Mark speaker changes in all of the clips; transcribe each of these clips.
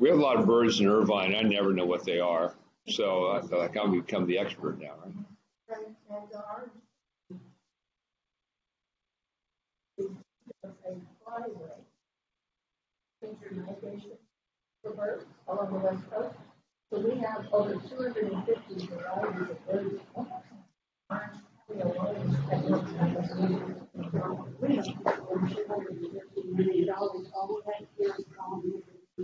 Speaker 1: We have a lot of birds in Irvine. I never know what they are. So I feel like I'm become the expert now, right?
Speaker 2: along the west coast. So we have over two hundred and fifty varieties of birds. We have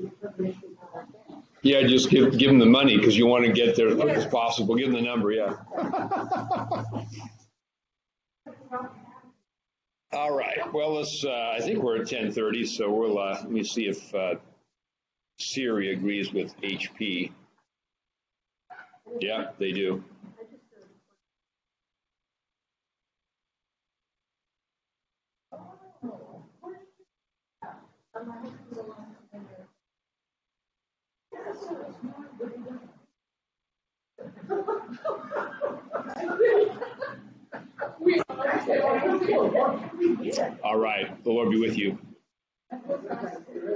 Speaker 2: the information for our family.
Speaker 1: Yeah, just give give them the money because you want to get there as quick as possible. Give them the number, yeah. All right. Well, let's. Uh, I think we're at ten thirty, so we'll. Uh, let me see if uh, Siri agrees with HP. Yeah, they do. All right. The Lord be with you.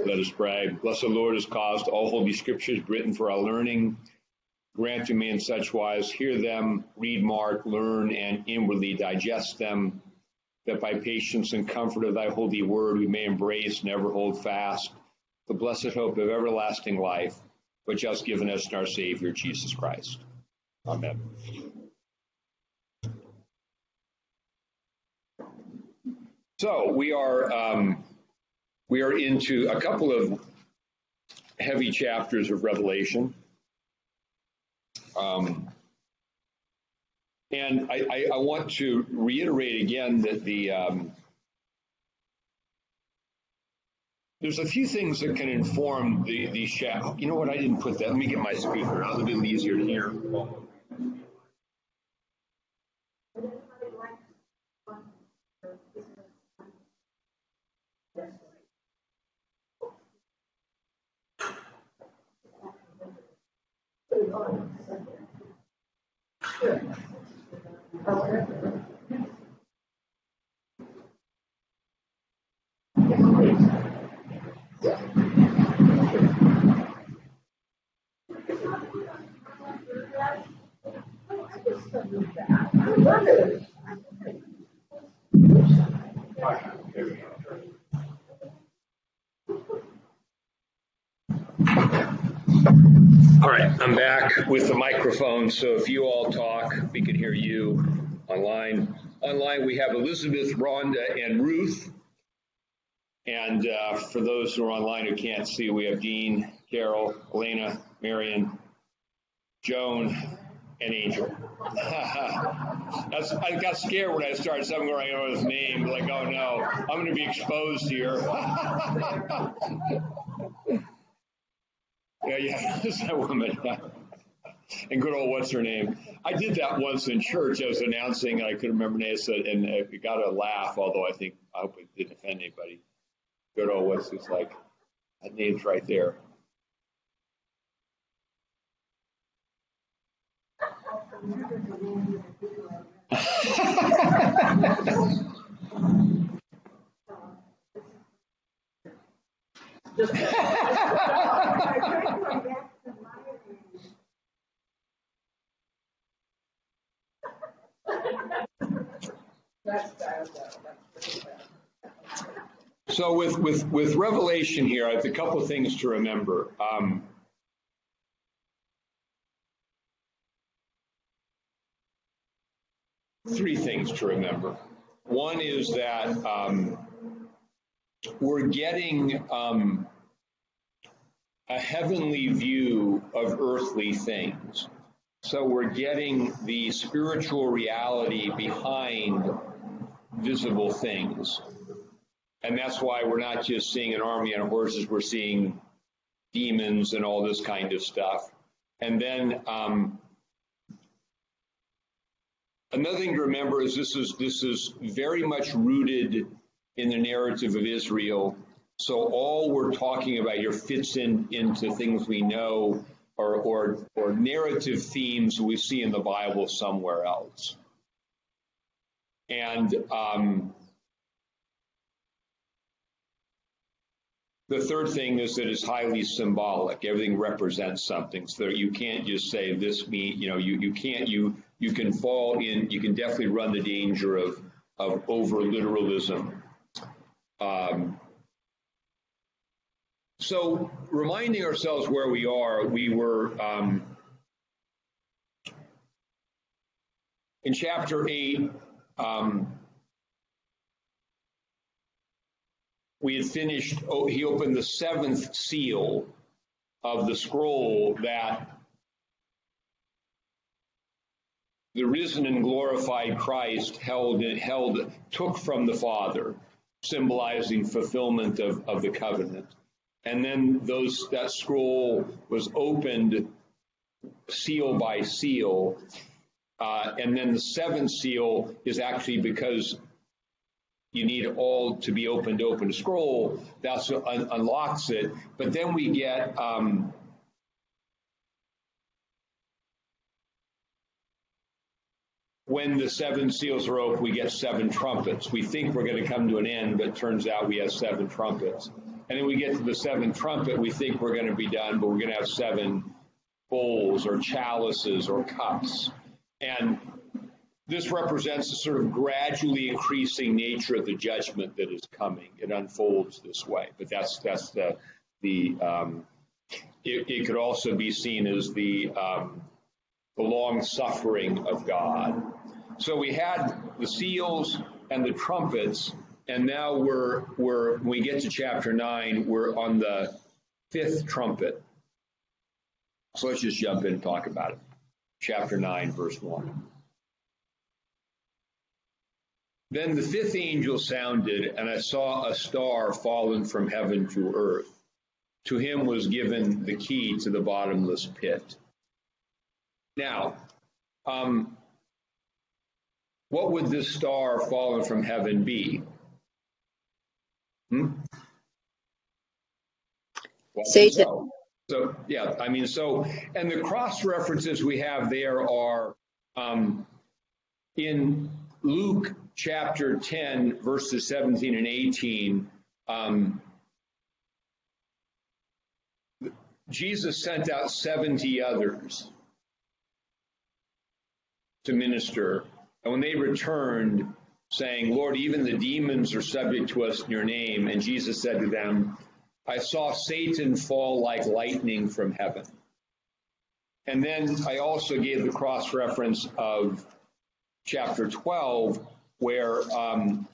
Speaker 1: Let us pray. Blessed Lord has caused all holy scriptures written for our learning. Grant to me in such wise, hear them, read, mark, learn, and inwardly digest them, that by patience and comfort of thy holy word we may embrace and ever hold fast the blessed hope of everlasting life, which has given us in our Savior Jesus Christ. Amen. So we are um, we are into a couple of heavy chapters of Revelation. Um, and I, I, I, want to reiterate again that the um, there's a few things that can inform the the shadow. You know what? I didn't put that. Let me get my speaker. That'll be easier to hear. I'm back with the microphone, so if you all talk, we can hear you online. Online, we have Elizabeth, Rhonda, and Ruth. And uh, for those who are online who can't see, we have Dean, Carol, Elena, Marion, Joan, and Angel. I got scared when I started. Someone going over his name, like, oh no, I'm going to be exposed here. Yeah, yeah, that's that woman. and good old what's her name? I did that once in church. I was announcing, and I couldn't remember name, and it got a laugh. Although I think I hope it didn't offend anybody. Good old what's it's like that name's right there. So with with with Revelation here, I have a couple of things to remember. Um, three things to remember. One is that um, we're getting um, a heavenly view of earthly things. So we're getting the spiritual reality behind visible things. And that's why we're not just seeing an army on horses, we're seeing demons and all this kind of stuff. And then um, another thing to remember is this is this is very much rooted in the narrative of Israel. So all we're talking about here fits in into things we know or, or, or narrative themes we see in the Bible somewhere else. And um, the third thing is that it's highly symbolic. Everything represents something, so you can't just say this mean. You know, you you can't you you can fall in. You can definitely run the danger of of over literalism. Um, so, reminding ourselves where we are, we were um, in chapter 8. Um, we had finished, oh, he opened the seventh seal of the scroll that the risen and glorified Christ held, held took from the Father, symbolizing fulfillment of, of the covenant. And then those that scroll was opened seal by seal. Uh, and then the seventh seal is actually because you need all to be open to open scroll. That's what un- unlocks it. But then we get um, when the seven seals are open, we get seven trumpets. We think we're going to come to an end, but turns out we have seven trumpets. And then we get to the seventh trumpet, we think we're going to be done, but we're going to have seven bowls or chalices or cups. And this represents the sort of gradually increasing nature of the judgment that is coming. It unfolds this way, but that's that's the the um, it, it, could also be seen as the um, the long suffering of God. So we had the seals and the trumpets, and now we're we're when we get to chapter nine, we're on the fifth trumpet. So let's just jump in and talk about it. Chapter nine, verse one. Then the fifth angel sounded, and I saw a star fallen from heaven to earth. To him was given the key to the bottomless pit. Now, um, what would this star fallen from heaven be? Hmm?
Speaker 3: Satan.
Speaker 1: So, so, yeah, I mean, so, and the cross references we have there are um, in Luke chapter 10, verses 17 and 18, um, Jesus sent out 70 others to minister. And when they returned, saying, Lord, even the demons are subject to us in your name. And Jesus said to them, I saw Satan fall like lightning from heaven. And then I also gave the cross reference of chapter 12, where um,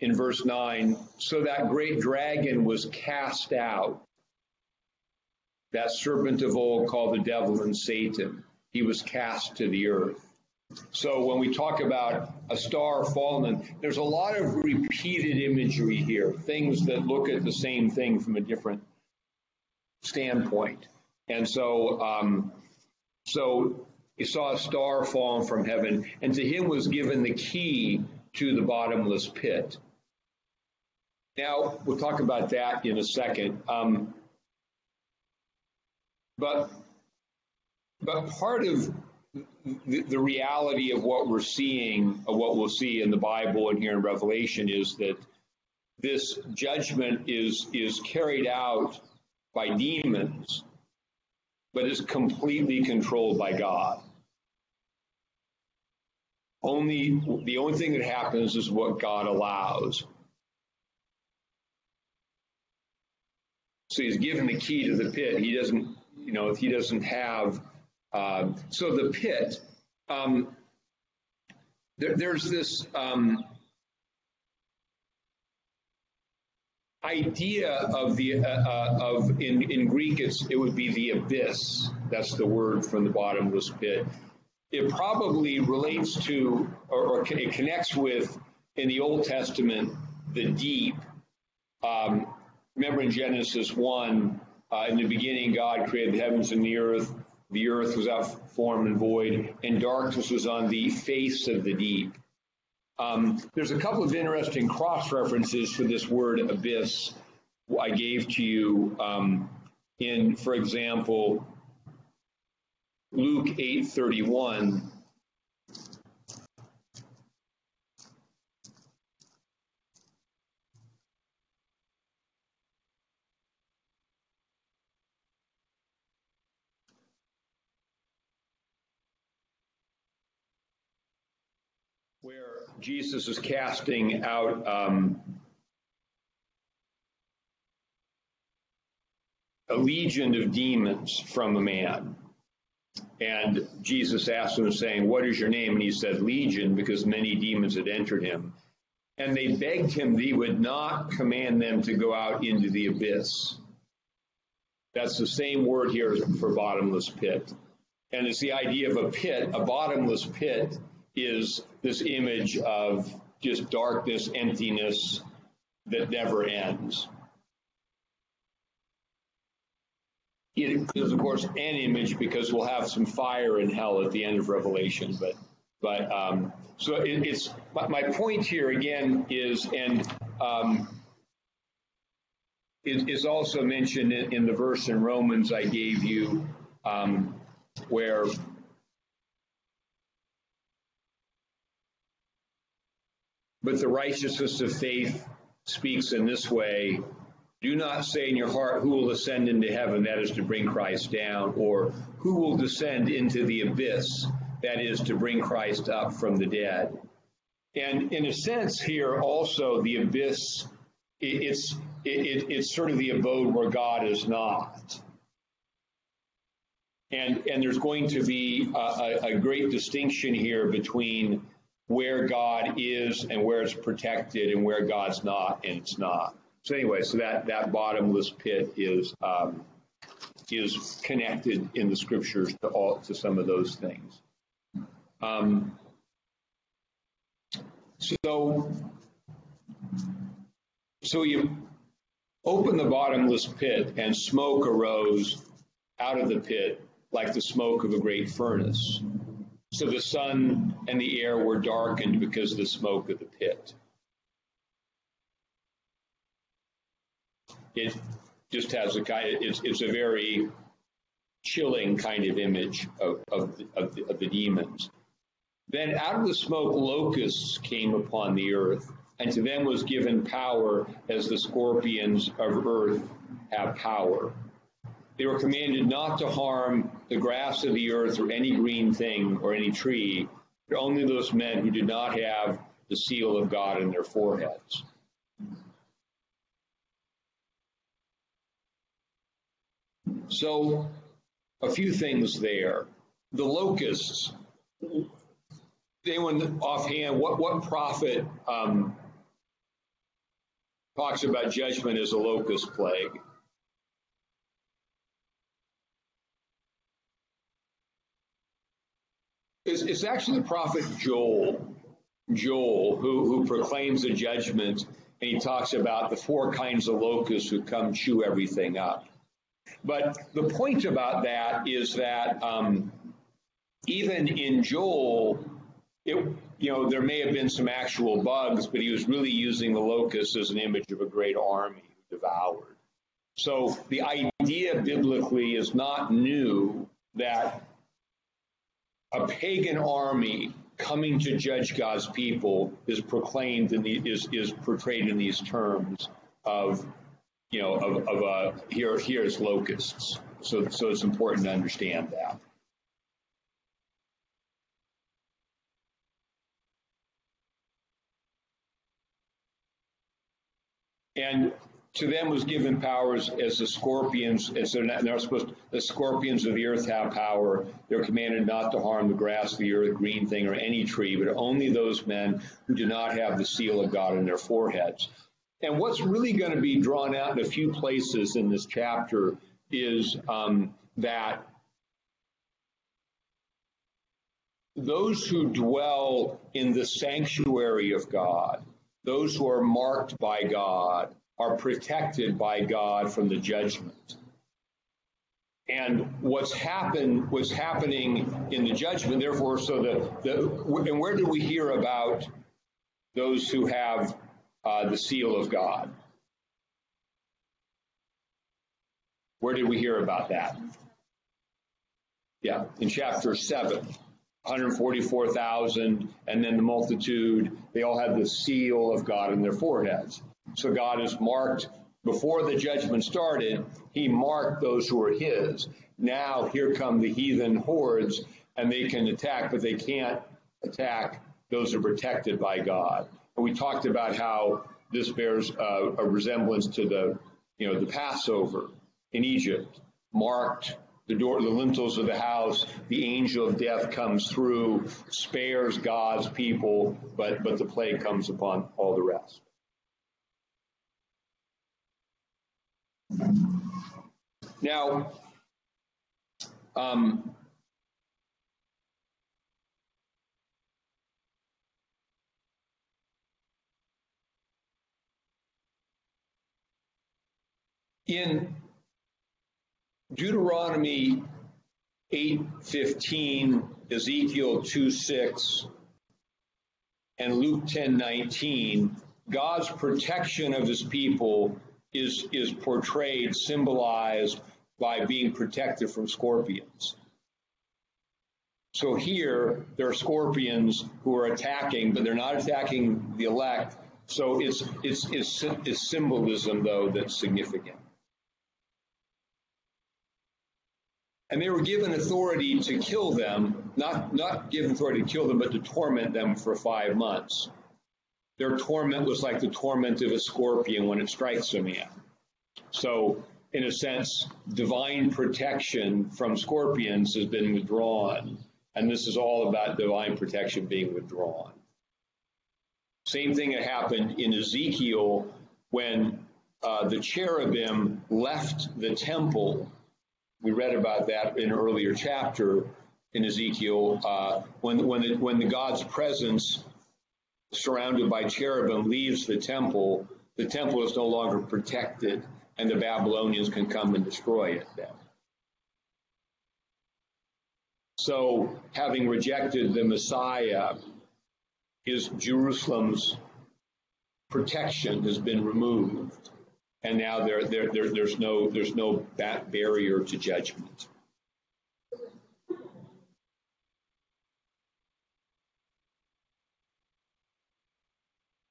Speaker 1: in verse 9, so that great dragon was cast out, that serpent of old called the devil and Satan. He was cast to the earth. So when we talk about a star fallen, there's a lot of repeated imagery here, things that look at the same thing from a different standpoint. And so, um, so he saw a star fallen from heaven, and to him was given the key to the bottomless pit. Now, we'll talk about that in a second. Um, but, but part of the, the, reality of what we're seeing, of what we'll see in the Bible and here in Revelation, is that this judgment is is carried out by demons, but is completely controlled by God. Only the only thing that happens is what God allows. So he's given the key to the pit. He doesn't, you know, if he doesn't have. Uh, so the pit, um, there, there's this um, idea of the uh, uh, of in in Greek it's it would be the abyss. That's the word from the bottomless pit it probably relates to or, or it connects with in the Old Testament the deep. Um, remember in Genesis 1, uh, in the beginning, God created the heavens and the earth. The earth was out form and void, and darkness was on the face of the deep. Um, there's a couple of interesting cross references for this word abyss I gave to you um, in, for example, Luke 8:31 where Jesus is casting out um, a legion of demons from a man. And Jesus asked him, saying, What is your name? And he said, Legion, because many demons had entered him. And they begged him that he would not command them to go out into the abyss. That's the same word here for bottomless pit. And it's the idea of a pit. A bottomless pit is this image of just darkness, emptiness that never ends. It is, of course, an image because we'll have some fire in hell at the end of Revelation. But, but um, so it, it's my, my, point here again is, and um, it is also mentioned in, in, the verse in Romans I gave you, um, where but the righteousness of faith speaks in this way do not say in your heart, Who will ascend into heaven? That is to bring Christ down. Or who will descend into the abyss? That is to bring Christ up from the dead. And in a sense, here also, the abyss, it's, it, it's sort of the abode where God is not. And, and there's going to be a, a great distinction here between where God is and where it's protected and where God's not and it's not. So anyway, so that, that bottomless pit is um, is connected in the scriptures to all to some of those things. Um, so so you open the bottomless pit and smoke arose out of the pit like the smoke of a great furnace. So the sun and the air were darkened because of the smoke of the pit. it just has a kind of, it's, it's a very chilling kind of image of, of, of, the, of the demons. Then out of the smoke, locusts came upon the earth, and to them was given power as the scorpions of earth have power. They were commanded not to harm the grass of the earth or any green thing or any tree, but only those men who did not have the seal of God in their foreheads. So, a few things there. The locusts. Anyone offhand, what what prophet um, talks about judgment as a locust plague? It's, it's actually the prophet Joel, Joel, who, who proclaims the judgment, and he talks about the four kinds of locusts who come chew everything up. But the point about that is that um, even in Joel, it, you know, there may have been some actual bugs, but he was really using the locust as an image of a great army devoured. So the idea biblically is not new that a pagan army coming to judge God's people is proclaimed and is, is portrayed in these terms of you know, of, of uh, here, here's locusts. So, so it's important to understand that. And to them was given powers as the scorpions, as they're not, they're supposed to, the scorpions of the earth have power. They're commanded not to harm the grass, the earth, green thing, or any tree, but only those men who do not have the seal of God in their foreheads. And what's really going to be drawn out in a few places in this chapter is um, that those who dwell in the sanctuary of God, those who are marked by God, are protected by God from the judgment. And what's happened, what's happening in the judgment, therefore, so the, the and where do we hear about those who have uh, the seal of God. Where did we hear about that? Yeah, in chapter 7, 144,000, and then the multitude, they all had the seal of God in their foreheads. So God has marked before the judgment started, he marked those who are his. Now here come the heathen hordes, and they can attack, but they can't attack those who are protected by God. And we talked about how this bears uh, a resemblance to the, you know, the Passover in Egypt, marked the door, the lintels of the house. The angel of death comes through, spares God's people, but but the plague comes upon all the rest. Now, um, in Deuteronomy 8:15, Ezekiel 2:6, and Luke 10:19, God's protection of his people is, is portrayed, symbolized by being protected from scorpions. So here, there are scorpions who are attacking, but they're not attacking the elect. So it's, it's, it's, it's symbolism, though, that's significant. And they were given authority to kill them, not, not given authority to kill them, but to torment them for five months. Their torment was like the torment of a scorpion when it strikes a man. So, in a sense, divine protection from scorpions has been withdrawn. And this is all about divine protection being withdrawn. Same thing had happened in Ezekiel when uh, the cherubim left the temple. We read about that in an earlier chapter in Ezekiel. Uh, when when the, when the God's presence surrounded by cherubim leaves the temple, the temple is no longer protected, and the Babylonians can come and destroy it then. So, having rejected the Messiah, is Jerusalem's protection has been removed, and now there, there, there there's no there's no barrier to judgment.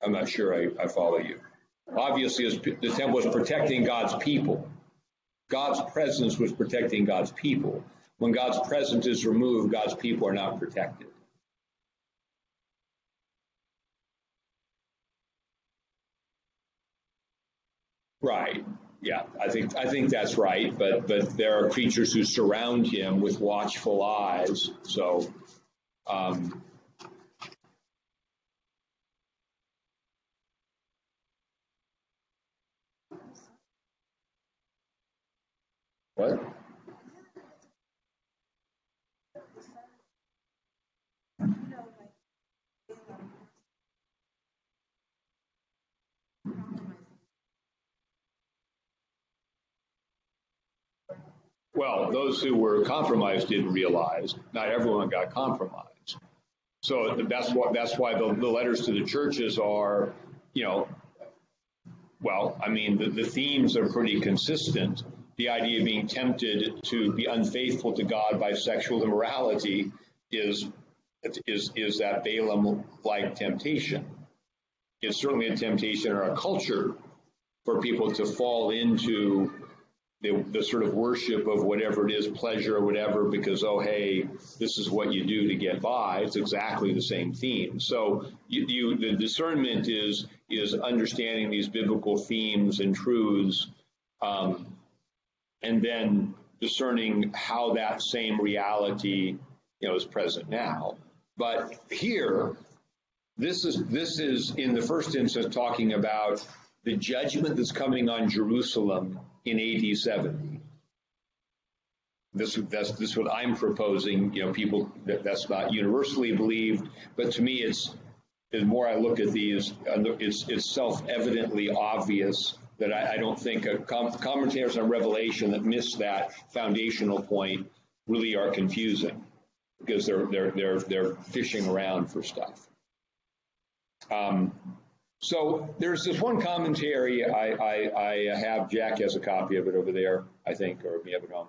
Speaker 1: I'm not sure I, I follow you. Obviously, the temple was protecting God's people. God's presence was protecting God's people. When God's presence is removed, God's people are not protected. Right. Yeah, I think I think that's right. But but there are creatures who surround him with watchful eyes. So um, What? Well, those who were compromised didn't realize not everyone got compromised. So that's what that's why the, the letters to the churches are, you know, well, I mean the, the themes are pretty consistent the idea of being tempted to be unfaithful to God by sexual immorality is is is that Balaam-like temptation. It's certainly a temptation in our culture for people to fall into the, the sort of worship of whatever it is, pleasure or whatever, because oh hey, this is what you do to get by. It's exactly the same theme. So you, you the discernment is is understanding these biblical themes and truths. Um, and then discerning how that same reality you know is present now. But here this is this is in the first instance talking about the judgment that's coming on Jerusalem in AD 70 this that's this is what I'm proposing you know people that, that's not universally believed but to me it's the more I look at these it's it's self-evidently obvious that I, I don't think com- commentators on Revelation that miss that foundational point really are confusing because they're they're they're they're fishing around for stuff. Um, so there's this one commentary I, I, I have. Jack has a copy of it over there, I think, or me have it on.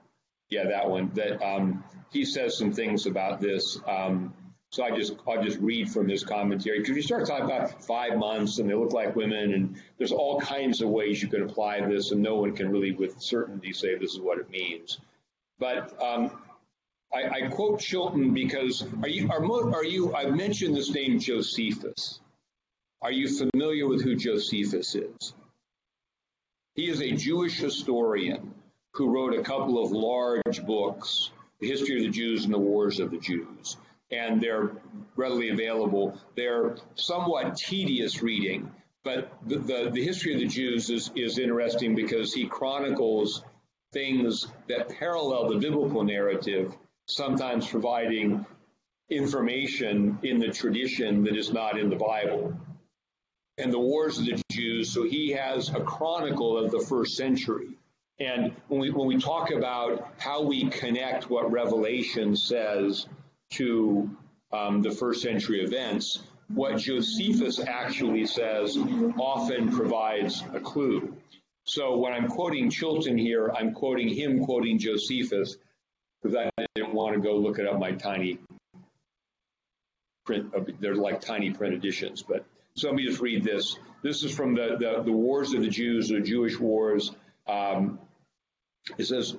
Speaker 1: Yeah, that one. That um, he says some things about this. Um, so I just I'll just read from his commentary because you start talking about five months and they look like women and there's all kinds of ways you can apply this and no one can really with certainty say this is what it means. But um, I, I quote Chilton because are you are, are you? I've mentioned this name Josephus. Are you familiar with who Josephus is? He is a Jewish historian who wrote a couple of large books, The History of the Jews and the Wars of the Jews. And they're readily available. They're somewhat tedious reading, but the, the, the history of the Jews is, is interesting because he chronicles things that parallel the biblical narrative, sometimes providing information in the tradition that is not in the Bible. And the wars of the Jews, so he has a chronicle of the first century. And when we, when we talk about how we connect what Revelation says to um, the first century events, what Josephus actually says often provides a clue. So when I'm quoting Chilton here, I'm quoting him quoting Josephus because I didn't want to go look it up my tiny print. They're like tiny print editions, but so let me just read this. This is from the, the, the Wars of the Jews, the Jewish Wars. Um, it says,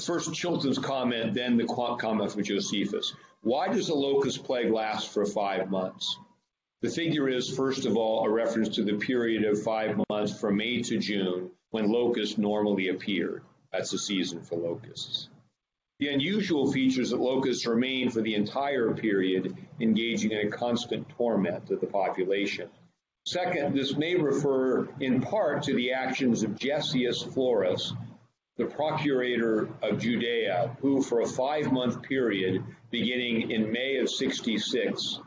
Speaker 1: first Chilton's comment, then the comment from Josephus. Why does the locust plague last for five months? The figure is, first of all, a reference to the period of five months from May to June when locusts normally appeared. That's the season for locusts. The unusual features that locusts remain for the entire period, engaging in a constant torment of the population. Second, this may refer in part to the actions of Gessius Florus, the procurator of Judea, who for a five month period, beginning in May of 66,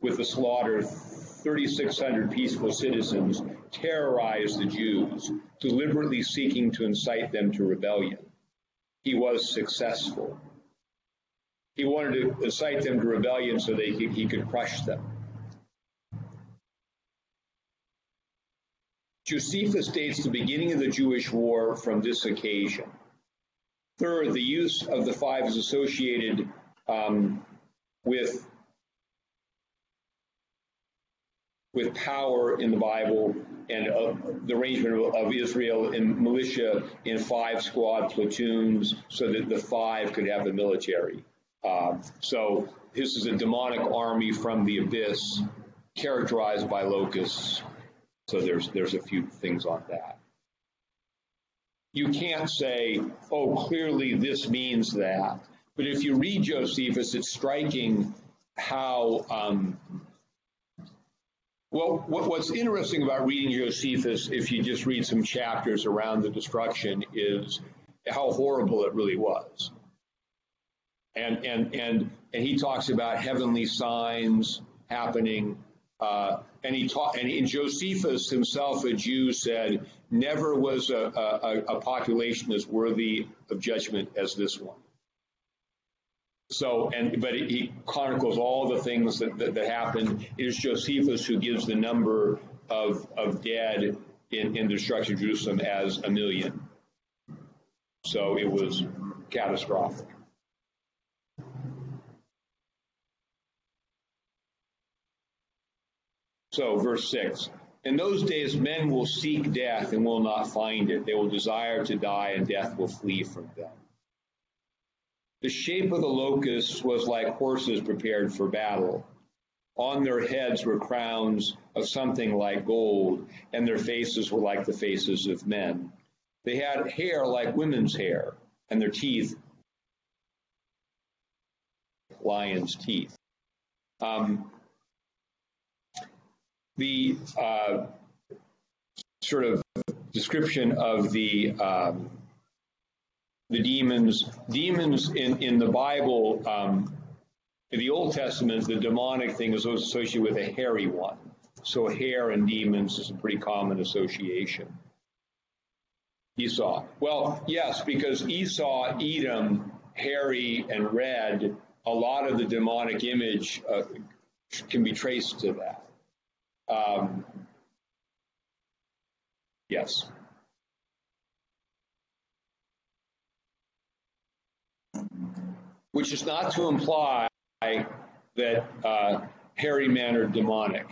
Speaker 1: with the slaughter of 3,600 peaceful citizens, terrorized the Jews, deliberately seeking to incite them to rebellion. He was successful. He wanted to incite them to rebellion so that he, he could crush them. Josephus dates the beginning of the Jewish war from this occasion. Third, the use of the five is associated um, with with power in the Bible and uh, the arrangement of, of, Israel in militia in five squad platoons so that the five could have the military. Uh, so this is a demonic army from the abyss characterized by locusts. So there's there's a few things on that. You can't say, oh, clearly this means that. But if you read Josephus, it's striking how um, well, what, what's interesting about reading Josephus, if you just read some chapters around the destruction, is how horrible it really was. And and and and he talks about heavenly signs happening. Uh, and he taught, and, Josephus himself, a Jew, said, "Never was a, a, a population as worthy of judgment as this one." So, and but he chronicles all the things that, that, that happened. It is Josephus who gives the number of, of dead in, in the destruction of Jerusalem as a million. So it was catastrophic. So, verse 6 In those days, men will seek death and will not find it. They will desire to die, and death will flee from them. The shape of the locusts was like horses prepared for battle. On their heads were crowns of something like gold, and their faces were like the faces of men. They had hair like women's hair, and their teeth lion's teeth. Um, the uh, sort of description of the um, the demons. Demons in, in the Bible, um, in the Old Testament, the demonic thing is associated with a hairy one. So hair and demons is a pretty common association. Esau. Well, yes, because Esau, Edom, hairy and red, a lot of the demonic image uh, can be traced to that. Um, yes. Which is not to imply that uh, hairy men are demonic.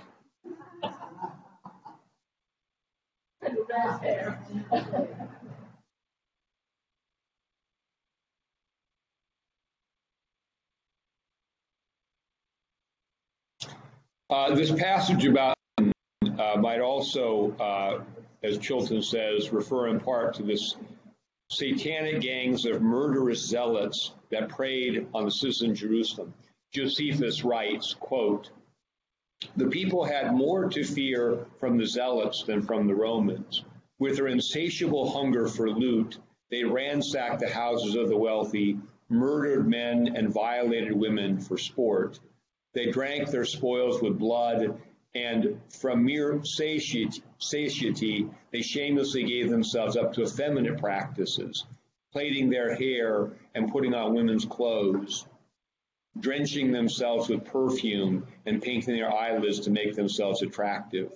Speaker 1: Uh, this passage about might also, uh, as Chilton says, refer in part to this satanic gangs of murderous zealots that preyed on the citizen Jerusalem. Josephus writes, quote, the people had more to fear from the zealots than from the Romans. With their insatiable hunger for loot, they ransacked the houses of the wealthy, murdered men, and violated women for sport. They drank their spoils with blood, and from mere satiety, they shamelessly gave themselves up to effeminate practices, plaiting their hair and putting on women's clothes, drenching themselves with perfume and painting their eyelids to make themselves attractive.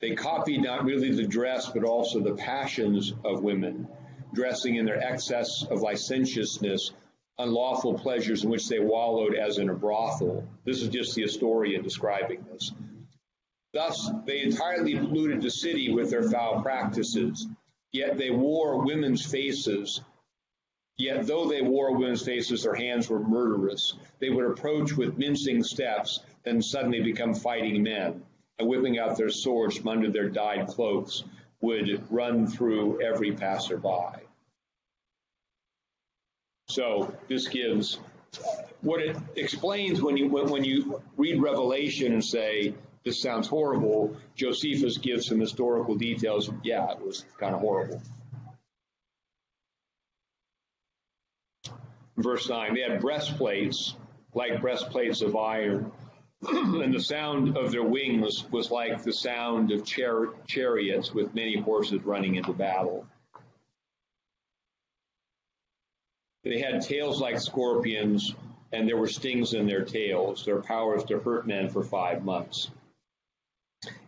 Speaker 1: They copied not merely the dress, but also the passions of women, dressing in their excess of licentiousness unlawful pleasures in which they wallowed as in a brothel. This is just the historian describing this. Thus, they entirely polluted the city with their foul practices, yet they wore women's faces. Yet, though they wore women's faces, their hands were murderous. They would approach with mincing steps, then suddenly become fighting men, and whipping out their swords from under their dyed cloaks, would run through every passerby. So this gives what it explains when you when, when you read Revelation and say this sounds horrible. Josephus gives some historical details. Yeah, it was kind of horrible. Verse 9, they had breastplates like breastplates of iron, and the sound of their wings was like the sound of char- chariots with many horses running into battle. They had tails like scorpions, and there were stings in their tails. Their power is to hurt men for five months.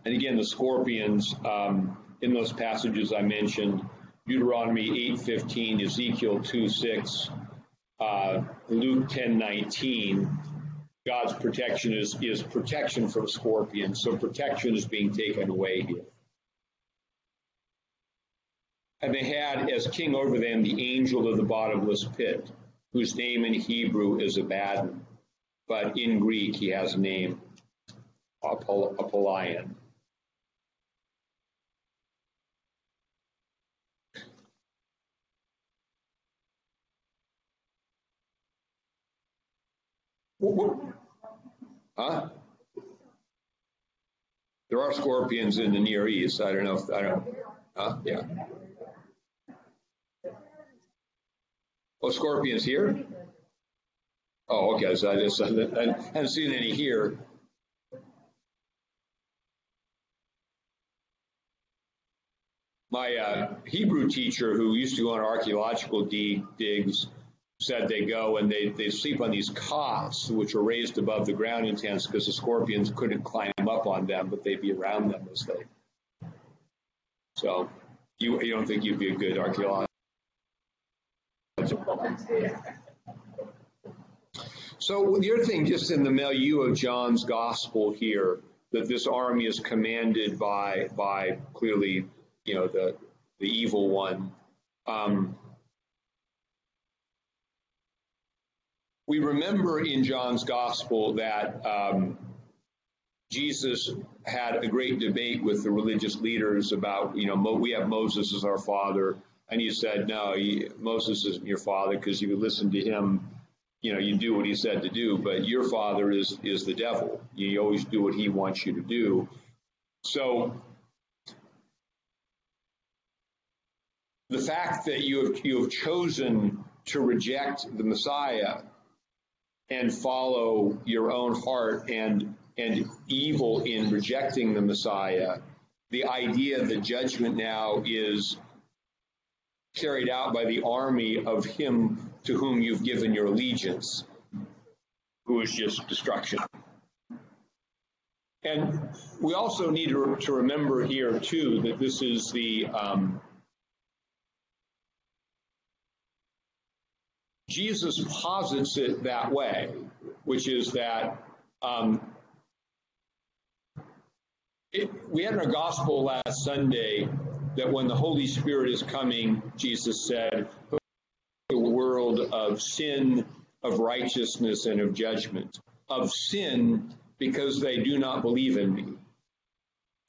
Speaker 1: And again, the scorpions um, in those passages I mentioned, Deuteronomy 8:15, Ezekiel 2:6, uh, Luke 10:19. God's protection is, is protection from scorpions. So protection is being taken away here. And they had as king over them the angel of the bottomless pit, whose name in Hebrew is Abaddon, but in Greek he has a name, Apollyon. Huh? There are scorpions in the Near East. I don't know if I don't. Huh? Yeah. Oh, scorpions here? Oh, okay. So I just I haven't seen any here. My uh, Hebrew teacher, who used to go on archaeological digs, said they go and they, they sleep on these cots, which are raised above the ground in tents because the scorpions couldn't climb up on them, but they'd be around them as they. So you, you don't think you'd be a good archaeologist? So the other thing, just in the milieu of John's gospel here, that this army is commanded by by clearly, you know, the the evil one. Um, we remember in John's gospel that um, Jesus had a great debate with the religious leaders about, you know, we have Moses as our father and he said, no, he, Moses isn't your father because you listen to him, you know, you do what he said to do, but your father is, is the devil. You always do what he wants you to do. So the fact that you have, you have chosen to reject the Messiah and follow your own heart and and evil in rejecting the Messiah, the idea that judgment now is carried out by the army of him to whom you've given your allegiance, who is just destruction. And we also need to, remember here, too, that this is the um, Jesus posits it that way, which is that um, it, we had in our gospel last Sunday that when the Holy Spirit is coming, Jesus said, the world of sin, of righteousness, and of judgment. Of sin, because they do not believe in me.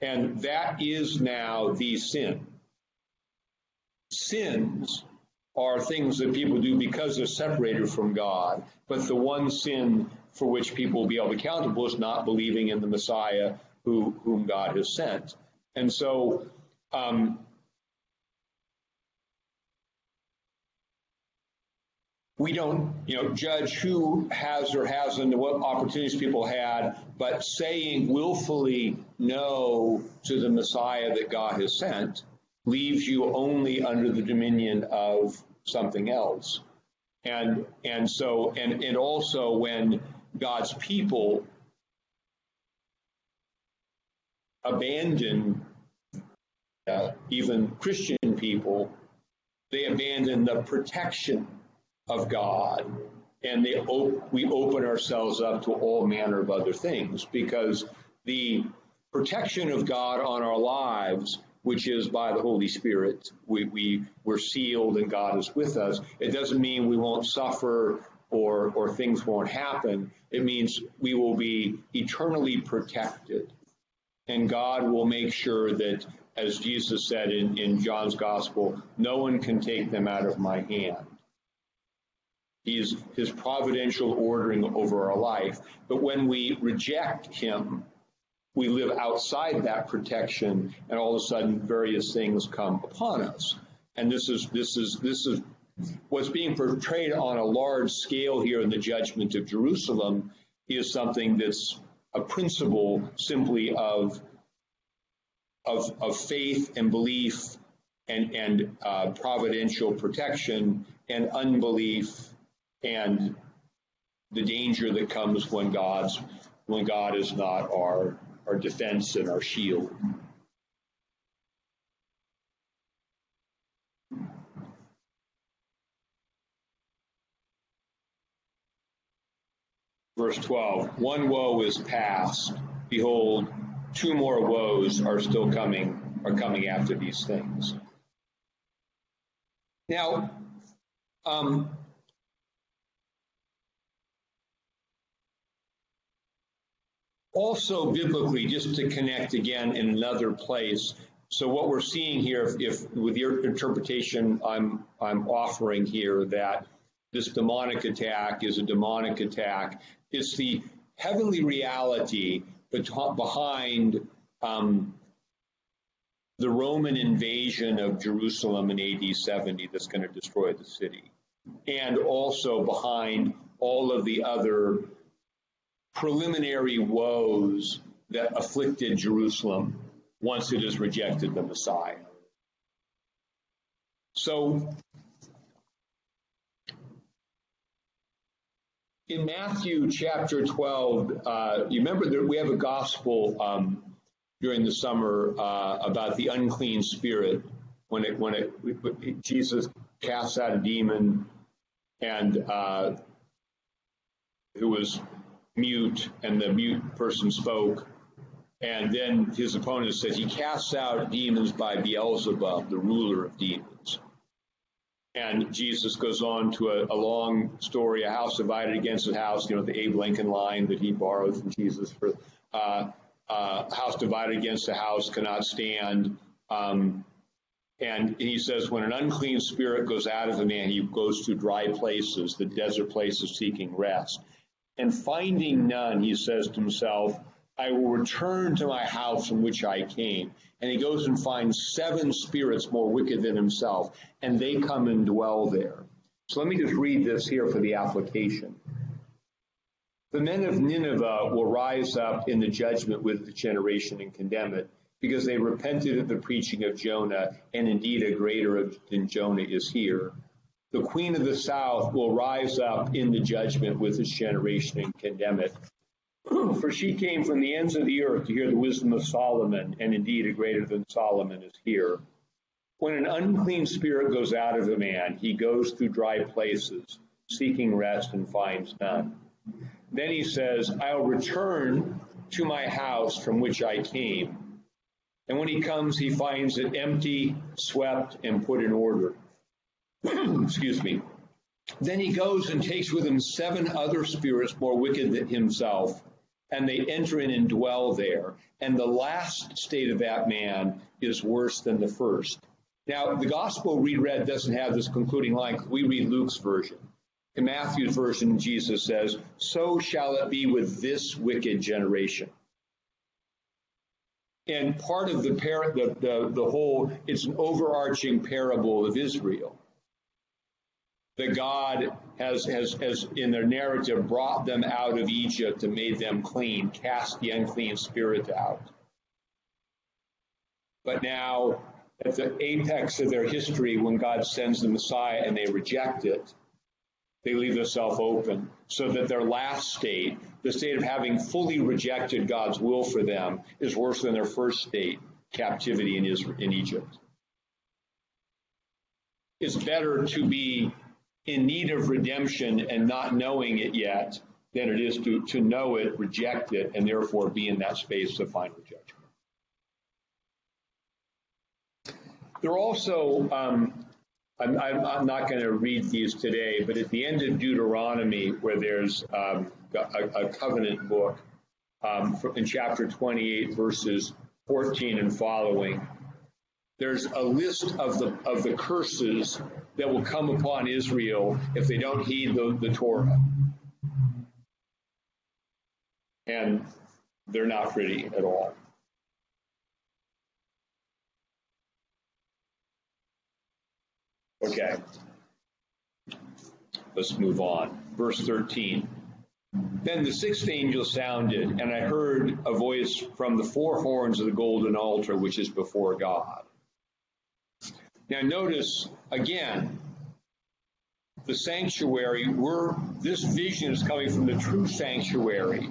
Speaker 1: And that is now the sin. Sins are things that people do because they're separated from God. But the one sin for which people will be held accountable is not believing in the Messiah who, whom God has sent. And so, um, we don't, you know, judge who has or hasn't, what opportunities people had, but saying willfully no to the Messiah that God has sent leaves you only under the dominion of something else. And and so and and also when God's people abandon uh, even Christian people, they abandon the protection of God, and they op- we open ourselves up to all manner of other things because the protection of God on our lives, which is by the Holy Spirit, we, we we're sealed and God is with us. It doesn't mean we won't suffer or or things won't happen. It means we will be eternally protected, and God will make sure that. As Jesus said in, in John's gospel, no one can take them out of my hand. He's his providential ordering over our life. But when we reject him, we live outside that protection, and all of a sudden various things come upon us. And this is this is this is what's being portrayed on a large scale here in the judgment of Jerusalem is something that's a principle simply of of, of faith and belief and, and uh, providential protection and unbelief and the danger that comes when God's when God is not our our defense and our shield. Verse 12, one woe is past. Behold, two more woes are still coming, are coming after these things. Now, um, also biblically, just to connect again in another place. So what we're seeing here, if, if with your interpretation, I'm I'm offering here that this demonic attack is a demonic attack. It's the heavenly reality behind um, the Roman invasion of Jerusalem in AD 70 that's going to destroy the city, and also behind all of the other preliminary woes that afflicted Jerusalem once it has rejected the Messiah. So, in Matthew chapter 12, uh, you remember that we have a gospel um, during the summer uh, about the unclean spirit when it when it Jesus casts out a demon and uh, who was mute, and the mute person spoke. And then his opponent said he casts out demons by Beelzebub, the ruler of demons. And Jesus goes on to a, a, long story, a house divided against a house, you know, the Abe Lincoln line that he borrowed from Jesus for uh, uh, house divided against a house cannot stand. Um, and he says, when an unclean spirit goes out of a man, he goes to dry places, the desert places seeking rest. And finding mm-hmm. none, he says to himself, I will return to my house from which I came. And he goes and finds seven spirits more wicked than himself, and they come and dwell there. So let me just read this here for the application. The men of Nineveh will rise up in the judgment with the generation and condemn it, because they repented of the preaching of Jonah, and indeed a greater than Jonah is here the queen of the south will rise up in the judgment with this generation and condemn it. For she came from the ends of the earth to hear the wisdom of Solomon, and indeed a greater than Solomon is here. When an unclean spirit goes out of a man, he goes through dry places, seeking rest and finds none. Then he says, I'll return to my house from which I came. And when he comes, he finds it empty, swept, and put in order. excuse me. Then he goes and takes with him seven other spirits more wicked than himself, and they enter in and dwell there. And the last state of that man is worse than the first. Now, the gospel we read doesn't have this concluding line. We read Luke's version. In Matthew's version, Jesus says, So shall it be with this wicked generation. And part of the, par- the, the, the whole, it's an overarching parable of Israel. That God has, has, has, in their narrative, brought them out of Egypt and made them clean, cast the unclean spirit out. But now, at the apex of their history, when God sends the Messiah and they reject it, they leave themselves open so that their last state, the state of having fully rejected God's will for them, is worse than their first state, captivity in, Israel, in Egypt. It's better to be in need of redemption and not knowing it yet than it is to, to know it, reject it, and therefore be in that space of final judgment. There are also um, I'm, I'm, not going to read these today, but at the end of Deuteronomy, where there's um, a, a, covenant book um, in chapter 28, verses 14 and following, there's a list of the of the curses that will come upon Israel if they don't heed the, the Torah, and they're not pretty at all. Okay. Let's move on. Verse 13. Then the sixth angel sounded, and I heard a voice from the four horns of the golden altar, which is before God. Now, notice again, the sanctuary, we're, this vision is coming from the true sanctuary,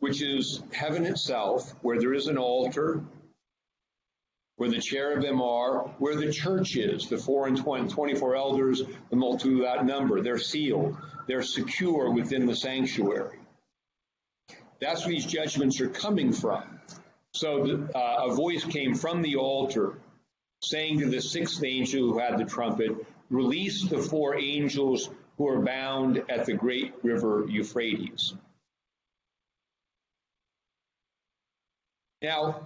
Speaker 1: which is heaven itself, where there is an altar, where the cherubim are, where the church is, the four and 20, 24 elders, the multitude that number. They're sealed. They're secure within the sanctuary. That's where these judgments are coming from. So uh, a voice came from the altar saying to the sixth angel who had the trumpet, Release the four angels who are bound at the great river Euphrates. Now,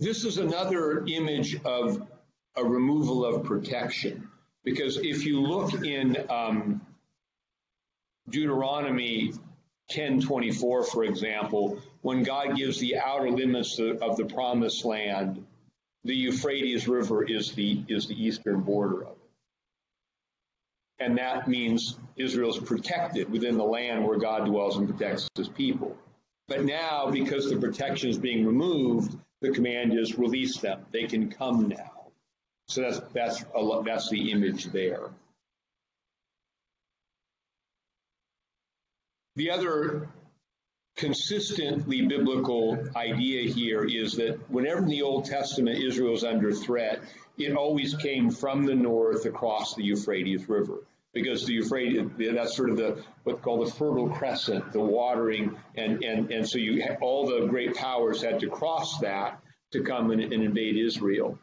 Speaker 1: this is another image of a removal of protection. Because if you look in um, Deuteronomy 10:24, for example, when God gives the outer limits of the promised land, the Euphrates River is the is the eastern border of it. And that means Israel is protected within the land where God dwells and protects his people. But now, because the protection is being removed, the command is release them. They can come now. So that's that's a, that's the image there. The other consistently biblical idea here is that whenever in the Old Testament Israel is under threat, it always came from the north across the Euphrates River because the Euphrates, that's sort of the what's called the fertile crescent, the watering, and and and so you all the great powers had to cross that to come and, and invade Israel,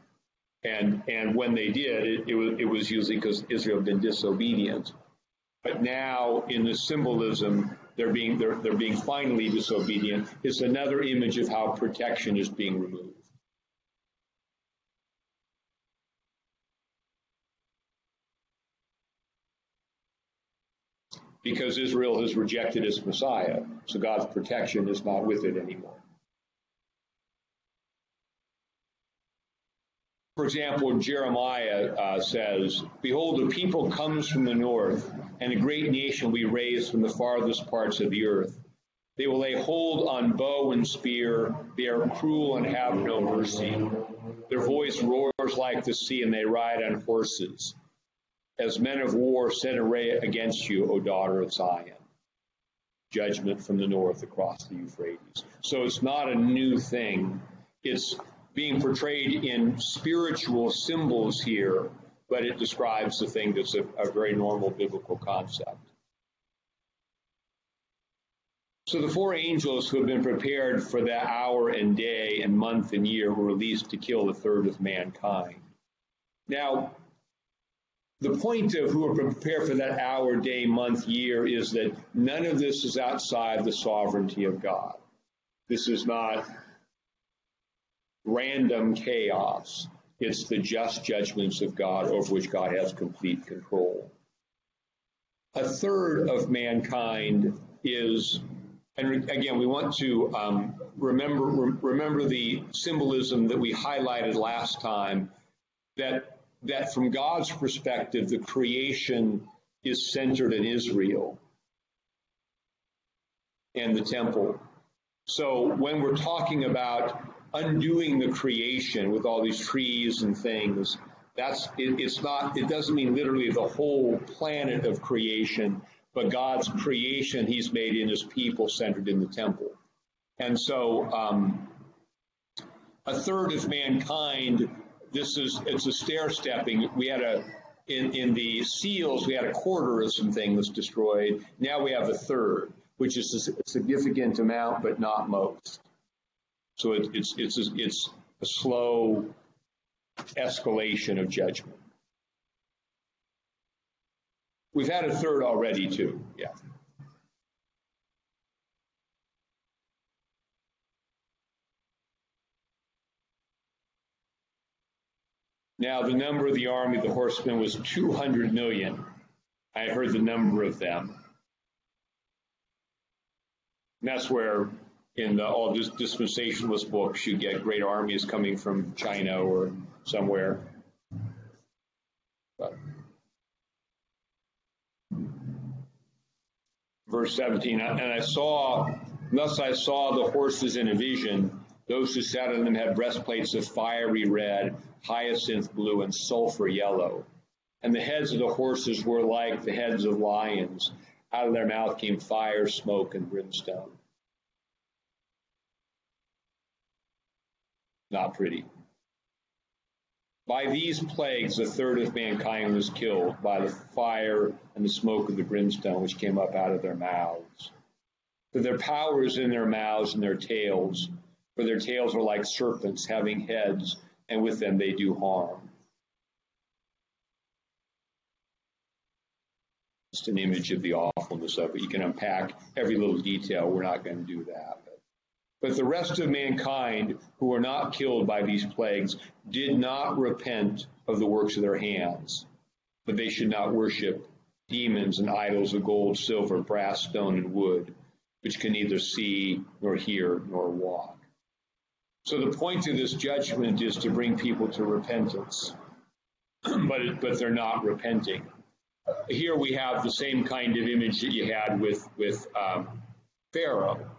Speaker 1: and and when they did, it, it was it was usually because Israel had been disobedient. But now in the symbolism, they're being they're they're being finally disobedient. It's another image of how protection is being removed. because Israel has rejected its Messiah. So God's protection is not with it anymore. For example, Jeremiah uh, says, Behold, a people comes from the north, and a great nation will be raised from the farthest parts of the earth. They will lay hold on bow and spear. They are cruel and have no mercy. Their voice roars like the sea, and they ride on horses as men of war set array against you, O daughter of Zion. Judgment from the north across the Euphrates. So it's not a new thing. It's being portrayed in spiritual symbols here, but it describes the thing that's a, a very normal biblical concept. So the four angels who have been prepared for that hour and day and month and year were released to kill a third of mankind. Now, the point of who are prepared for that hour, day, month, year is that none of this is outside the sovereignty of God. This is not random chaos. It's the just judgments of God over which God has complete control. A third of mankind is, and again, we want to um, remember remember the symbolism that we highlighted last time that that from God's perspective, the creation is centered in Israel and the temple. So when we're talking about undoing the creation with all these trees and things, that's it, it's not. It doesn't mean literally the whole planet of creation, but God's creation He's made in His people centered in the temple. And so, um, a third of mankind this is it's a stair stepping. We had a in in the seals we had a quarter of some things destroyed. Now we have a third, which is a significant amount, but not most. So it, it's it's it's a slow escalation of judgment. We've had a third already too. Yeah. Now, the number of the army of the horsemen was 200 million. I heard the number of them. And that's where, in the, uh, all this dispensationalist books, you get great armies coming from China or somewhere. But. Verse 17, and I saw, thus I saw the horses in a vision. Those who sat on them had breastplates of fiery red hyacinth blue, and sulfur yellow. And the heads of the horses were like the heads of lions. Out of their mouth came fire, smoke, and brimstone. Not pretty. By these plagues, a third of mankind was killed by the fire and the smoke of the brimstone which came up out of their mouths. For their power is in their mouths and their tails, for their tails are like serpents having heads and with them they do harm. Just an image of the awfulness of it. You can unpack every little detail. We're not going to do that. But, the rest of mankind who were not killed by these plagues did not repent of the works of their hands, but they should not worship demons and idols of gold, silver, brass, stone, and wood, which can neither see nor hear nor walk. So the point of this judgment is to bring people to repentance, but but they're not repenting. Here we have the same kind of image that you had with with um, Pharaoh.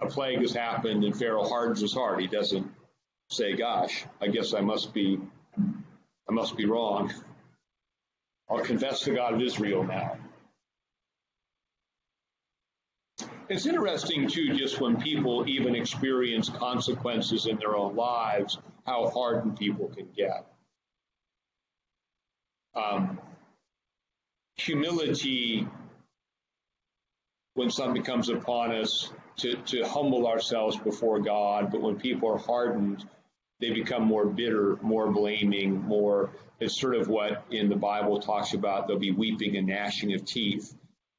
Speaker 1: A plague has happened, and Pharaoh hardens his heart. He doesn't say, "Gosh, I guess I must be, I must be wrong. I'll confess to God of Israel now." It's interesting too, just when people even experience consequences in their own lives, how hardened people can get. Um, humility, when something comes upon us, to, to humble ourselves before God, but when people are hardened, they become more bitter, more blaming, more. It's sort of what in the Bible talks about they'll be weeping and gnashing of teeth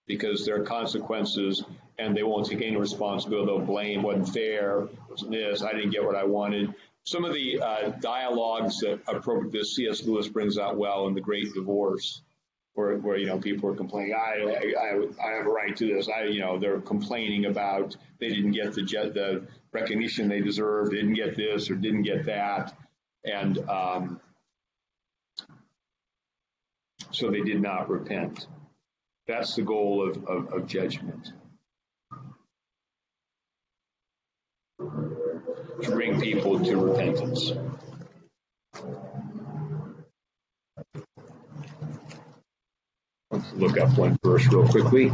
Speaker 1: because there are consequences and they won't take any responsibility. They'll blame, wasn't fair, wasn't this, I didn't get what I wanted. Some of the uh, dialogues that appropriate C.S. Lewis brings out well in The Great Divorce, where, where you know people are complaining, I, I, I have a right to this. I, you know, they're complaining about they didn't get the the recognition they deserved, didn't get this or didn't get that, and um, so they did not repent. That's the goal of, of, of judgment. To bring people to repentance. Look up one verse real quickly.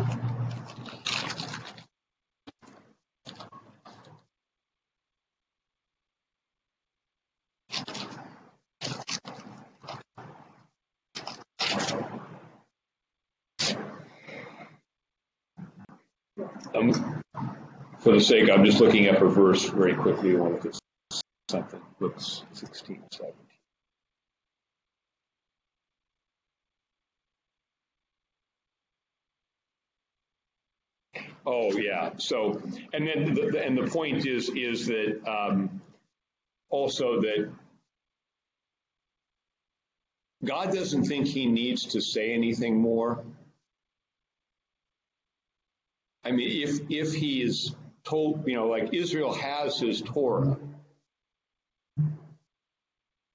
Speaker 1: Um, for the sake, I'm just looking up a verse very quickly. I want to something. Luke's 16, 17. Oh, yeah. So, and then, the, and the point is, is that um, also that God doesn't think he needs to say anything more. I mean, if if he is told, you know, like Israel has his Torah,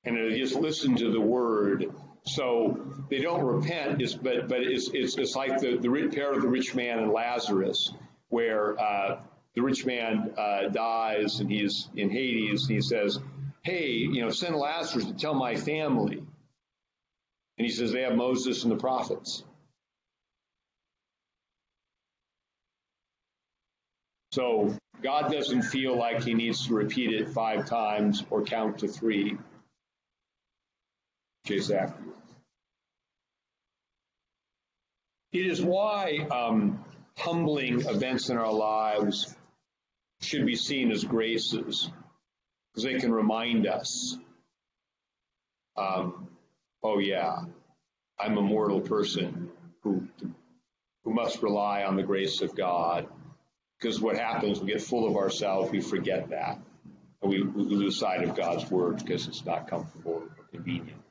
Speaker 1: and they just listen to the word, so they don't repent. Is but but it's it's, it's like the the pair of the rich man and Lazarus, where uh, the rich man uh, dies and he's in Hades, and he says, "Hey, you know, send Lazarus to tell my family." And he says, "They have Moses and the prophets." So God doesn't feel like he needs to repeat it five times or count to three. Chase after. It is why um, humbling events in our lives should be seen as graces, because they can remind us, um, oh yeah, I'm a mortal person who who must rely on the grace of God because what happens, we get full of ourselves, we forget that. And we, we lose sight of God's word because it's not comfortable or convenient.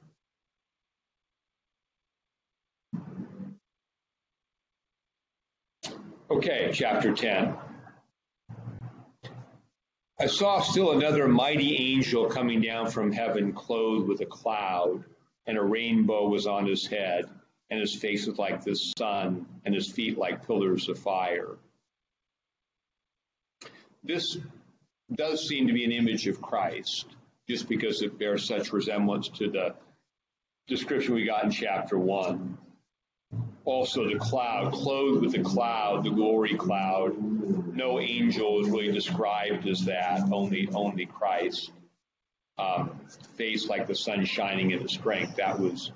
Speaker 1: Okay, chapter 10. I saw still another mighty angel coming down from heaven, clothed with a cloud, and a rainbow was on his head, and his face was like the sun, and his feet like pillars of fire this does seem to be an image of Christ, just because it bears such resemblance to the description we got in chapter one. Also, the cloud, clothed with the cloud, the glory cloud. No angel is really described as that, only only Christ. Um, face like the sun shining in his strength. That was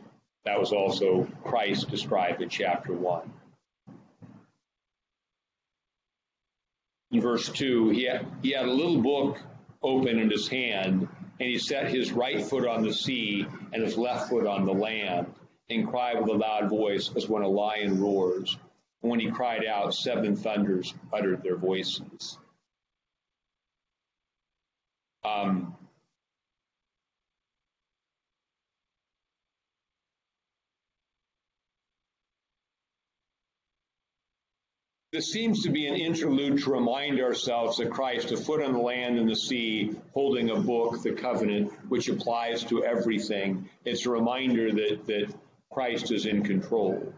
Speaker 1: that was also Christ described in chapter one. in verse 2, he had, he had a little book open in his hand, and he set his right foot on the sea and his left foot on the land, and cried with a loud voice as when a lion roars. And when he cried out, seven thunders uttered their voices. Um, This seems to be an interlude to remind ourselves that Christ, a foot on the land and the sea, holding a book, the covenant, which applies to everything. It's a reminder that, that Christ is in control.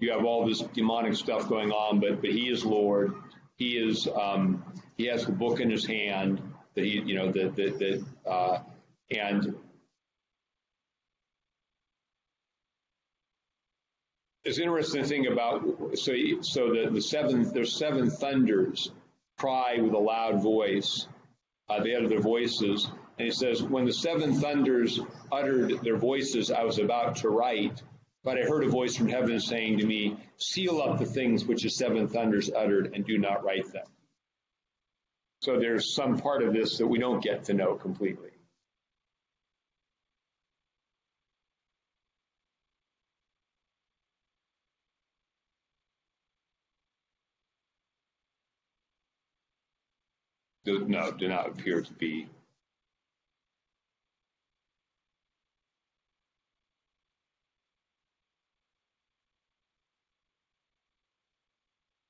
Speaker 1: You have all this demonic stuff going on, but but He is Lord. He is um, He has the book in His hand that He you know that that, that uh, and it's interesting thing about so so the the seven there's seven thunders cry with a loud voice. Uh, they utter their voices, and he says, "When the seven thunders uttered their voices, I was about to write, but I heard a voice from heaven saying to me, Seal up the things which the seven thunders uttered, and do not write them." So there's some part of this that we don't get to know completely. no, do not appear to be.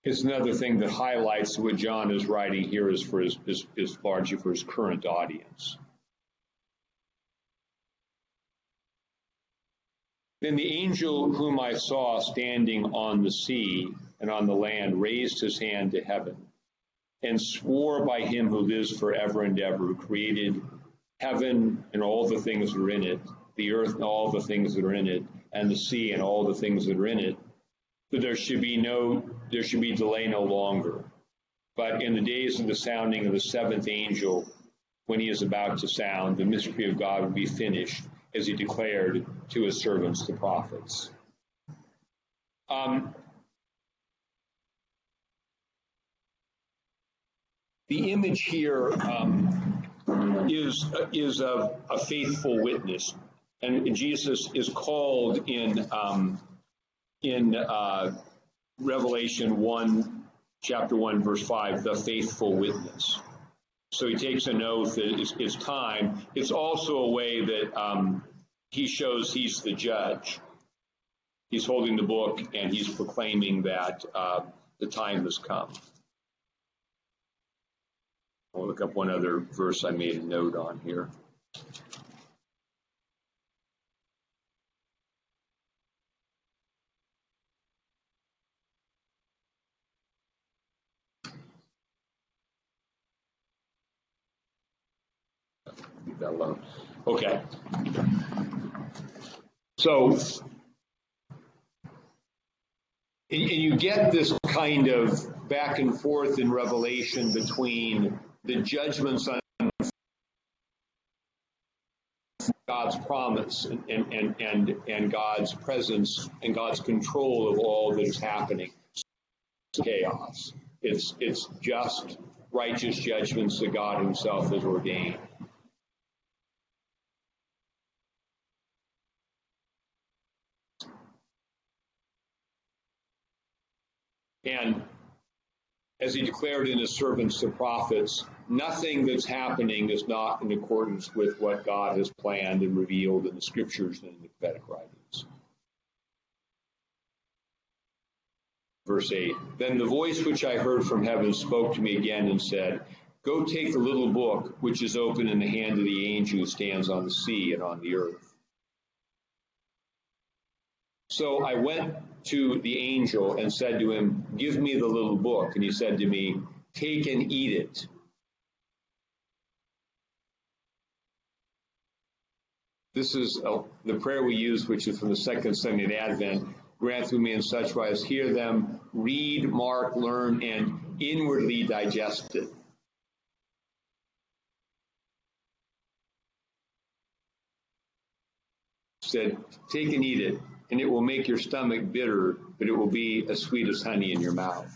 Speaker 1: It's another thing that highlights what John is writing here is for his, is, is largely for his current audience. Then the angel whom I saw standing on the sea and on the land raised his hand to heaven and swore by him who lives forever and ever, who created heaven and all the things that are in it, the earth and all the things that are in it, and the sea and all the things that are in it, there should be no there should be delay no longer. But in the days of the sounding of the seventh angel, when he is about to sound, the mystery of God will be finished, as he declared to his servants, the prophets. Um, The image here um, is is a, a, faithful witness, and Jesus is called in um, in uh, Revelation one chapter 1, verse 5, the faithful witness. So he takes an oath that it's, it's time. It's also a way that um, he shows he's the judge. He's holding the book and he's proclaiming that uh, the time has come. I'll look up one other verse I made a note on here. Leave that alone. Okay. So, and you get this kind of back and forth in Revelation between the judgments on God's promise and, and, and, and God's presence and God's control of all that is happening. It's chaos. It's, it's just righteous judgments that God himself has ordained. And as he declared in his servants, the prophets, nothing that's happening is not in accordance with what God has planned and revealed in the scriptures and in the prophetic writings. Verse 8 Then the voice which I heard from heaven spoke to me again and said, Go take the little book which is open in the hand of the angel who stands on the sea and on the earth. So I went to the angel and said to him, Give me the little book. And he said to me, Take and eat it. This is uh, the prayer we use, which is from the second Sunday of Advent. Grant through me in such wise, hear them, read, mark, learn, and inwardly digest it. Said, take and eat it and it will make your stomach bitter, but it will be as sweet as honey in your mouth.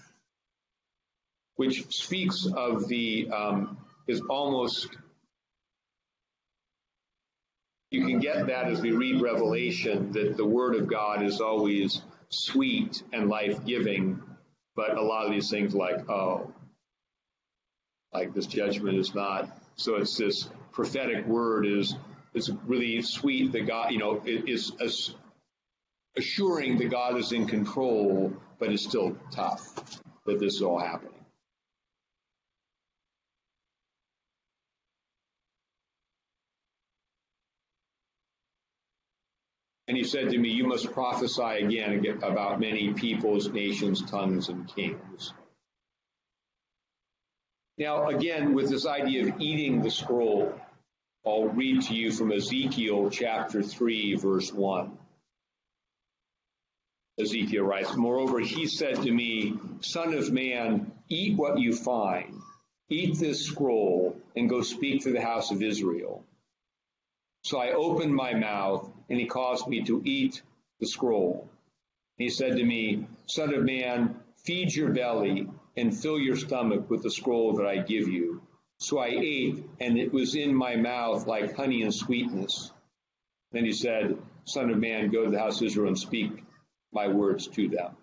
Speaker 1: Which speaks of the, um, is almost, you can get that as we read Revelation, that the Word of God is always sweet and life giving, but a lot of these things like, oh, like this judgment is not. So it's this prophetic word is is really sweet that God, you know, is, is assuring that God is in control, but it's still tough that this is all happening. And he said to me, You must prophesy again about many peoples, nations, tongues, and kings. Now, again, with this idea of eating the scroll, I'll read to you from Ezekiel chapter 3, verse 1. Ezekiel writes, Moreover, he said to me, Son of man, eat what you find, eat this scroll, and go speak to the house of Israel. So I opened my mouth, and he caused me to eat the scroll. he said to me, Son of man, feed your belly and fill your stomach with the scroll that I give you. So I ate, and it was in my mouth like honey and sweetness. Then he said, Son of man, go to the house of Israel and speak my words to them.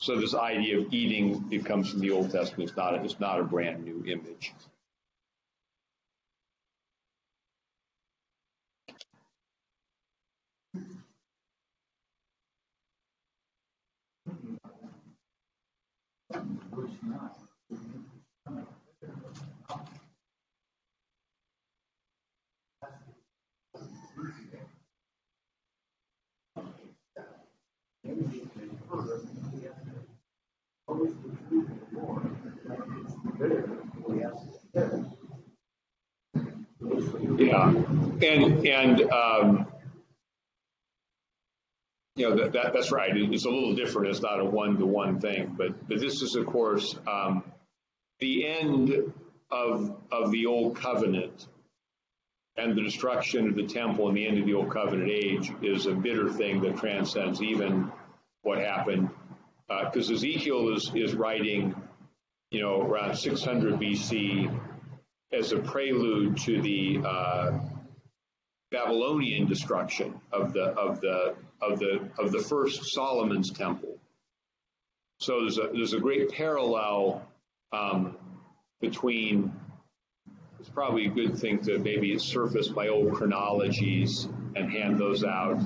Speaker 1: So this idea of eating, it comes from the Old Testament. It's not a, it's not a brand new image. Yeah, and and um, you know that, that that's right. It's a little different. It's not a one-to-one thing, but but this is of course um, the end of of the old covenant and the destruction of the temple and the end of the old covenant age is a bitter thing that transcends even what happened because uh, Ezekiel is is writing, you know, around 600 BC as a prelude to the uh, Babylonian destruction of the of the of the of the first Solomon's temple. So there's a there's a great parallel um, between. It's probably a good thing to maybe surface my old chronologies and hand those out,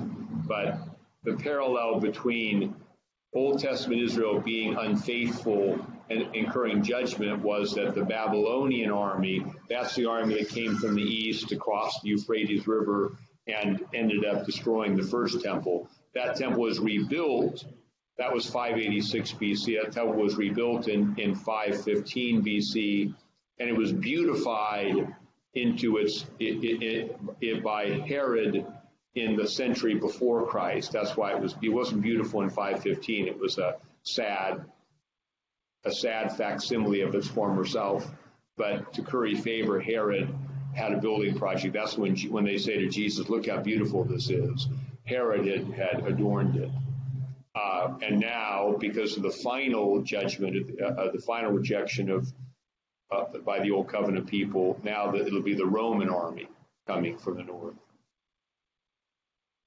Speaker 1: but the parallel between Old Testament Israel being unfaithful incurring judgment was that the Babylonian army, that's the army that came from the east across the Euphrates River and ended up destroying the first temple. That temple was rebuilt. That was 586 BC. That temple was rebuilt in, in 515 BC, and it was beautified into its it, it, it, it by Herod in the century before Christ. That's why it was it wasn't beautiful in 515. It was a sad a sad facsimile of its former self. But to curry favor, Herod had a building project. That's when when they say to Jesus, "Look how beautiful this is." Herod had, had adorned it. Uh, and now, because of the final judgment, uh, the final rejection of uh, by the old covenant people, now it'll be the Roman army coming from the north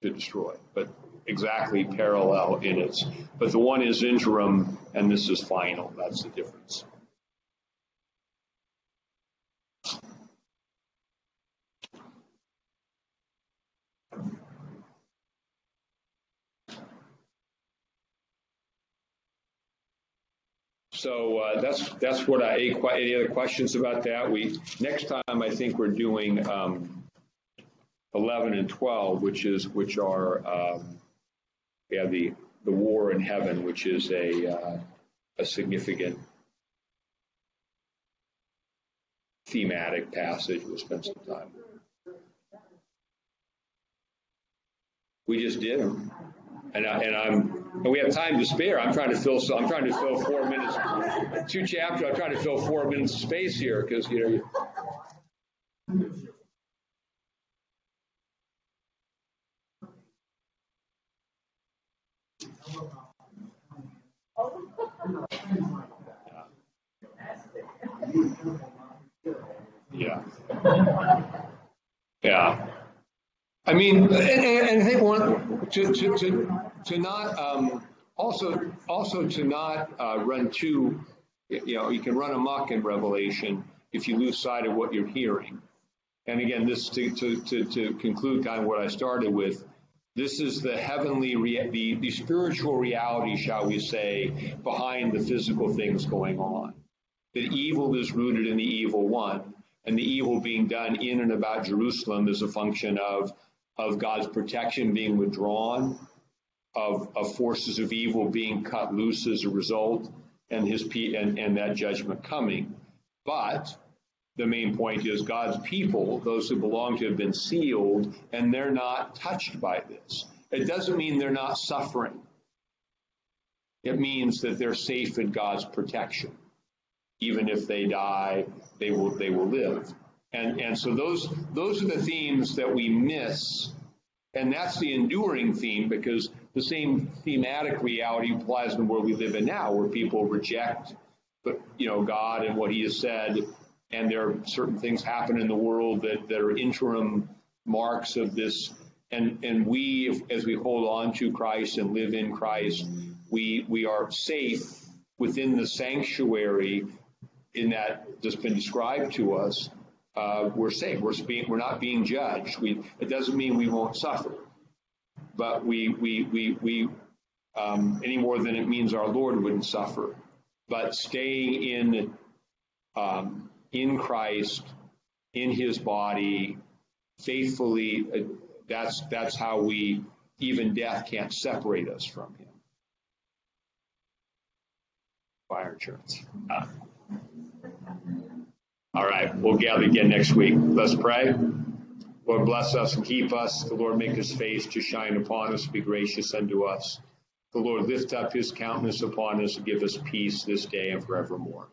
Speaker 1: to destroy, but exactly parallel in its. But the one is interim and this is final. That's the difference. So uh, that's that's what I any other questions about that. We next time I think we're doing um, 11 and 12, which is which are um, have the the war in heaven, which is a uh, a significant thematic passage. We'll spend some time. We just did and I, and I'm and we have time to spare. I'm trying to fill. So I'm trying to fill four minutes, two chapters. I'm trying to fill four minutes of space here because you know. Yeah. Yeah. I mean, and, and I think one to to to, to not um, also also to not uh, run too, you know, you can run amok in Revelation if you lose sight of what you're hearing. And again, this to to to, to conclude kind of what I started with. This is the heavenly, rea- the, the spiritual reality, shall we say, behind the physical things going on. That evil is rooted in the evil one, and the evil being done in and about Jerusalem is a function of, of God's protection being withdrawn, of, of forces of evil being cut loose as a result, and his and, and that judgment coming. But the main point is God's people, those who belong to have been sealed, and they're not touched by this. It doesn't mean they're not suffering. It means that they're safe in God's protection. Even if they die, they will they will live. And and so those those are the themes that we miss. And that's the enduring theme because the same thematic reality applies in the world we live in now, where people reject but you know God and what he has said and there are certain things happen in the world that, that are interim marks of this. And, and we, as we hold on to Christ and live in Christ, we, we are safe within the sanctuary in that that's been described to us. Uh, we're safe. We're, being, we're not being judged. We, it doesn't mean we won't suffer, but we, we, we, we um, any more than it means our Lord wouldn't suffer. But staying in um, in Christ, in his body, faithfully. Uh, that's, that's how we, even death can't separate us from him. Fire insurance. Uh, all right, we'll gather again next week. Let's pray. Lord, bless us and keep us. The Lord make his face to shine upon us, be gracious unto us. The Lord lift up his countenance upon us and give us peace this day and forevermore.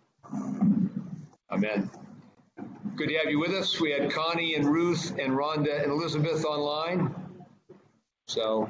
Speaker 1: Amen. Good to have you with us. We had Connie and Ruth and Rhonda and Elizabeth online. So